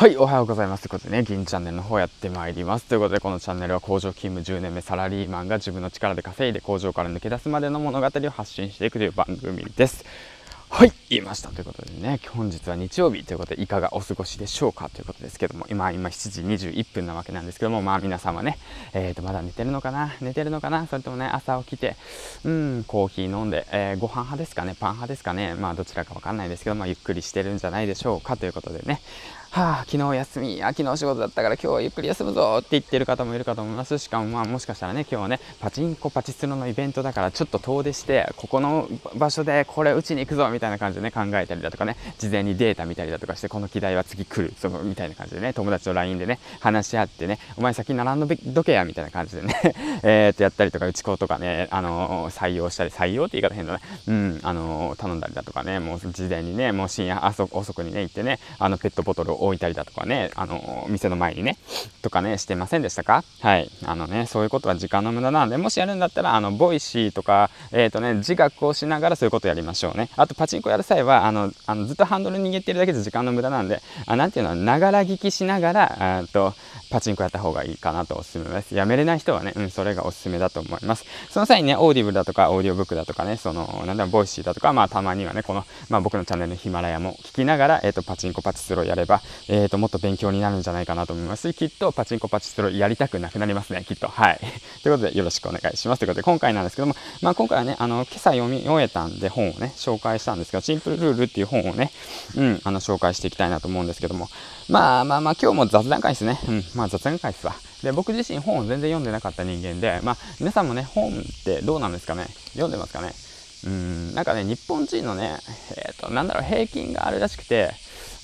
はい、おはようございます。ということでね、銀チャンネルの方やってまいります。ということで、このチャンネルは工場勤務10年目サラリーマンが自分の力で稼いで工場から抜け出すまでの物語を発信していくという番組です。はい、言いました。ということでね、本日は日曜日ということで、いかがお過ごしでしょうかということですけども、今、今7時21分なわけなんですけども、まあ皆さんはね、えーと、まだ寝てるのかな？寝てるのかな？それともね、朝起きて、うん、コーヒー飲んで、えー、ご飯派ですかね？パン派ですかね？まあどちらかわかんないですけど、まあゆっくりしてるんじゃないでしょうか？ということでね、はあ、昨日休み、あ、昨日仕事だったから今日はゆっくり休むぞって言ってる方もいるかと思います。しかもまあもしかしたらね、今日はね、パチンコパチスロのイベントだからちょっと遠出して、ここの場所でこれ打ちに行くぞみたいな感じでね、考えたりだとかね、事前にデータ見たりだとかして、この機題は次来る、そのみたいな感じでね、友達と LINE でね、話し合ってね、お前先並んどけやみたいな感じでね、えっとやったりとか、打ち子とかね、あのー、採用したり、採用って言い方変だね、うん、あのー、頼んだりだとかね、もう事前にね、もう深夜あそ遅くにね、行ってね、あのペットボトルを置いたりだとかね、あの、店の前にね、とかね、してませんでしたか？はい。あのね、そういうことは時間の無駄なので、もしやるんだったら、あの、ボイシーとか、えっ、ー、とね、自学をしながらそういうことやりましょうね。あと、パチンコやる際は、あの、あのずっとハンドル握ってるだけで時間の無駄なんで、あなんていうのは、ながら聞きしながら、と、パチンコやった方がいいかなとおすすめです。やめれない人はね、うん、それがおすすめだと思います。その際にね、オーディブルだとか、オーディオブックだとかね、その、なんだろ、ボイシーだとか、まあ、たまにはね、この、まあ、僕のチャンネルヒマラヤも聞きながら、えっ、ー、と、パチンコパチスロやれば、えっ、ー、と、もっと勉強になるんじゃないかなと思いますし、きっとパチンコパチスロやりたくなくなりますね、きっと。はい。ということで、よろしくお願いします。ということで、今回なんですけども、まあ、今回はね、あの、今朝読み終えたんで、本をね、紹介したんですが、シンプルルールっていう本をね、うん、あの、紹介していきたいなと思うんですけども、まあまあまあ、今日も雑談会ですね。うん、まあ雑談会ですわ。で、僕自身本を全然読んでなかった人間で、まあ、皆さんもね、本ってどうなんですかね？読んでますかね？うん、なんかね、日本人のね、えっ、ー、と、なんだろう、平均があるらしくて、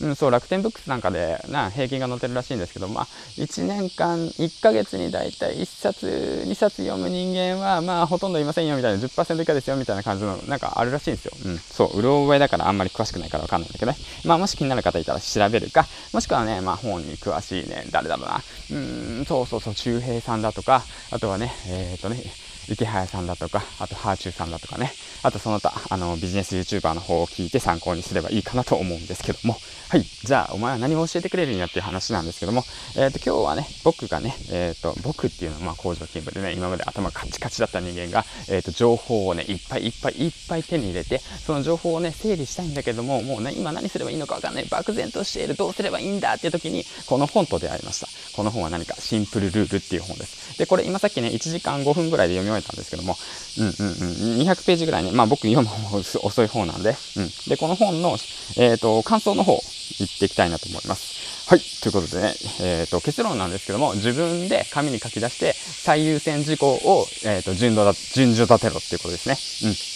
うん、そう、楽天ブックスなんかでな平均が載ってるらしいんですけど、まあ、1年間、1ヶ月にだいたい1冊、2冊読む人間は、まあ、ほとんどいませんよみたいな、10%以下ですよみたいな感じの、なんかあるらしいんですよ。うん、そう、うろ覚えだからあんまり詳しくないからわかんないんだけどね。まあ、もし気になる方いたら調べるか、もしくはね、まあ、本に詳しいね、誰だろうな。うん、そうそうそう、周平さんだとか、あとはね、えっ、ー、とね、池早さんだとか、あとハーチューさんだとかね、あとその他、あの、ビジネス YouTuber の方を聞いて参考にすればいいかなと思うんですけども、はい。じゃあ、お前は何を教えてくれるんやっていう話なんですけども、えっ、ー、と、今日はね、僕がね、えっ、ー、と、僕っていうのは、まあ、工場勤務でね、今まで頭カチカチだった人間が、えっ、ー、と、情報をね、いっぱいいっぱいいっぱい手に入れて、その情報をね、整理したいんだけども、もうね、今何すればいいのかわかんない、漠然としている、どうすればいいんだっていう時に、この本と出会いました。この本は何か、シンプルルールっていう本です。で、これ今さっきね、1時間5分ぐらいで読み終えたんですけども、うんうんうん、200ページぐらいね、まあ僕読む方遅い方なんで、うん。で、この本の、えっ、と、感想の方、行っていきたいなと思います。はい。ということでね、えっ、ー、と、結論なんですけども、自分で紙に書き出して、最優先事項を、えっ、ー、と、順序だ、順序立てろっていうことですね。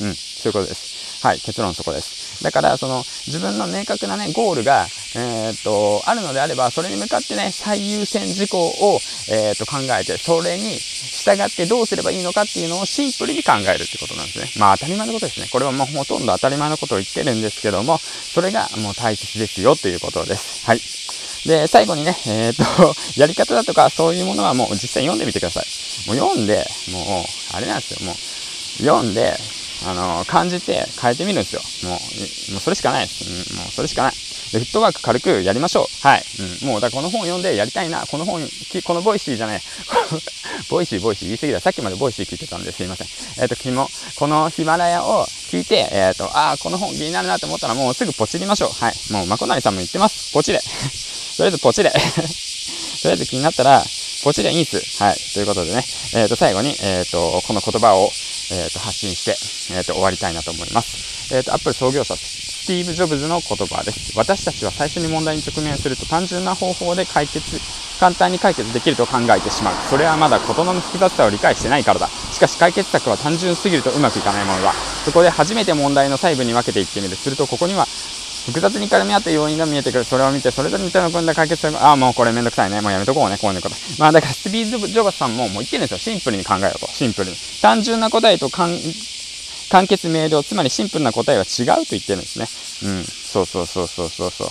うん、うん。そういうことです。はい。結論そこです。だから、その、自分の明確なね、ゴールが、えっ、と、あるのであれば、それに向かってね、最優先事項を、えっ、と、考えて、それに従ってどうすればいいのかっていうのをシンプルに考えるってことなんですね。まあ、当たり前のことですね。これはもうほとんど当たり前のことを言ってるんですけども、それがもう大切ですよということです。はい。で、最後にね、えっ、と、やり方だとかそういうものはもう実際読んでみてください。もう読んで、もう、あれなんですよ、もう、読んで、あの、感じて変えてみるんですよ。もう、もうそれしかないです。うん、もうそれしかない。で、フットワーク軽くやりましょう。はい。うん、もう、だからこの本読んでやりたいな。この本、このボイシーじゃない。ボイシー、ボイシー言い過ぎだ。さっきまでボイシー聞いてたんですいません。えっ、ー、と、君も、このヒマラヤを聞いて、えっ、ー、と、ああ、この本気になるなと思ったらもうすぐポチりましょう。はい。もう、まこなりさんも言ってます。ポチれ。とりあえずポチれ。とりあえず気になったら、ポチれいいんす。はい。ということでね、えっ、ー、と、最後に、えっ、ー、と、この言葉を、えっ、ー、と、発信して、えっ、と、終わりたいなと思います。えっ、と、アップル創業者、スティーブ・ジョブズの言葉です。私たちは最初に問題に直面すると単純な方法で解決、簡単に解決できると考えてしまう。それはまだ事の複雑さを理解してないからだ。しかし解決策は単純すぎるとうまくいかないものだ。そこで初めて問題の細部に分けていってみる。するとここには複雑に絡み合った要因が見えてくる。それを見て、それぞれに手の組んだ解決策ああ、もうこれめんどくさいね。もうやめとこうね。こういうこと。まあだからスピードジョバスさんももう言ってるんですよ。シンプルに考えようと。シンプルに。単純な答えと簡潔明瞭、つまりシンプルな答えは違うと言ってるんですね。うん。そうそうそうそうそうそう。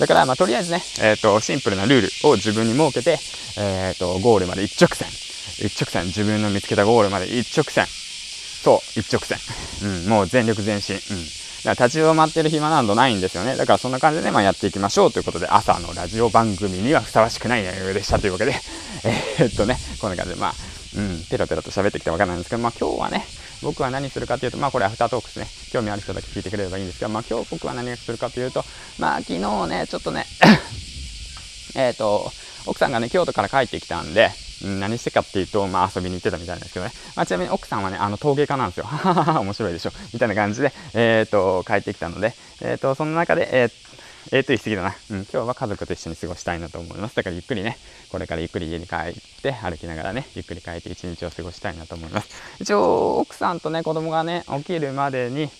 だから、まあ、とりあえずね、えっ、ー、と、シンプルなルールを自分に設けて、えっ、ー、と、ゴールまで一直線。一直線。自分の見つけたゴールまで一直線。そう、一直線。うん、もう全力前進。うん。だから立ち止まってる暇などないんですよね。だからそんな感じで、まあ、やっていきましょうということで、朝のラジオ番組にはふさわしくない内容でしたというわけで、えー、っとね、こんな感じで、まあ、うん、ペラペラと喋ってきたわけなんですけど、まあ今日はね、僕は何するかというと、まあこれアフタートークですね。興味ある人だけ聞いてくれればいいんですけど、まあ今日僕は何をするかというと、まあ昨日ね、ちょっとね、えっと、奥さんがね、京都から帰ってきたんで、何してかっていうと、まあ遊びに行ってたみたいなんですけどね。まあちなみに奥さんはね、あの陶芸家なんですよ。ははは面白いでしょ。みたいな感じで、えっ、ー、と、帰ってきたので、えっ、ー、と、その中で、えー、えー、と言い過ぎだな、うん。今日は家族と一緒に過ごしたいなと思います。だからゆっくりね、これからゆっくり家に帰って歩きながらね、ゆっくり帰って一日を過ごしたいなと思います。一応、奥さんとね、子供がね、起きるまでに、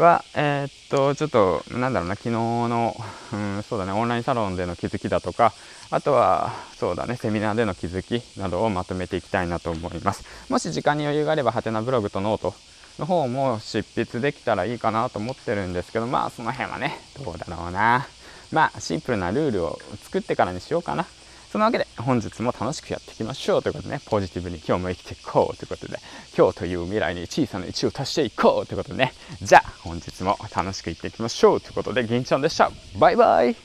は、えー、っと、ちょっと、なんだろうな、昨日の、うん、そうだね、オンラインサロンでの気づきだとか、あとは、そうだね、セミナーでの気づきなどをまとめていきたいなと思います。もし時間に余裕があれば、はてなブログとノートの方も執筆できたらいいかなと思ってるんですけど、まあ、その辺はね、どうだろうな。まあ、シンプルなルールを作ってからにしようかな。そのわけで本日も楽しくやっていきましょうということでね、ポジティブに今日も生きていこうということで、今日という未来に小さな1を足していこうということでね、じゃあ本日も楽しくいっていきましょうということで、銀ちゃんでした。バイバイ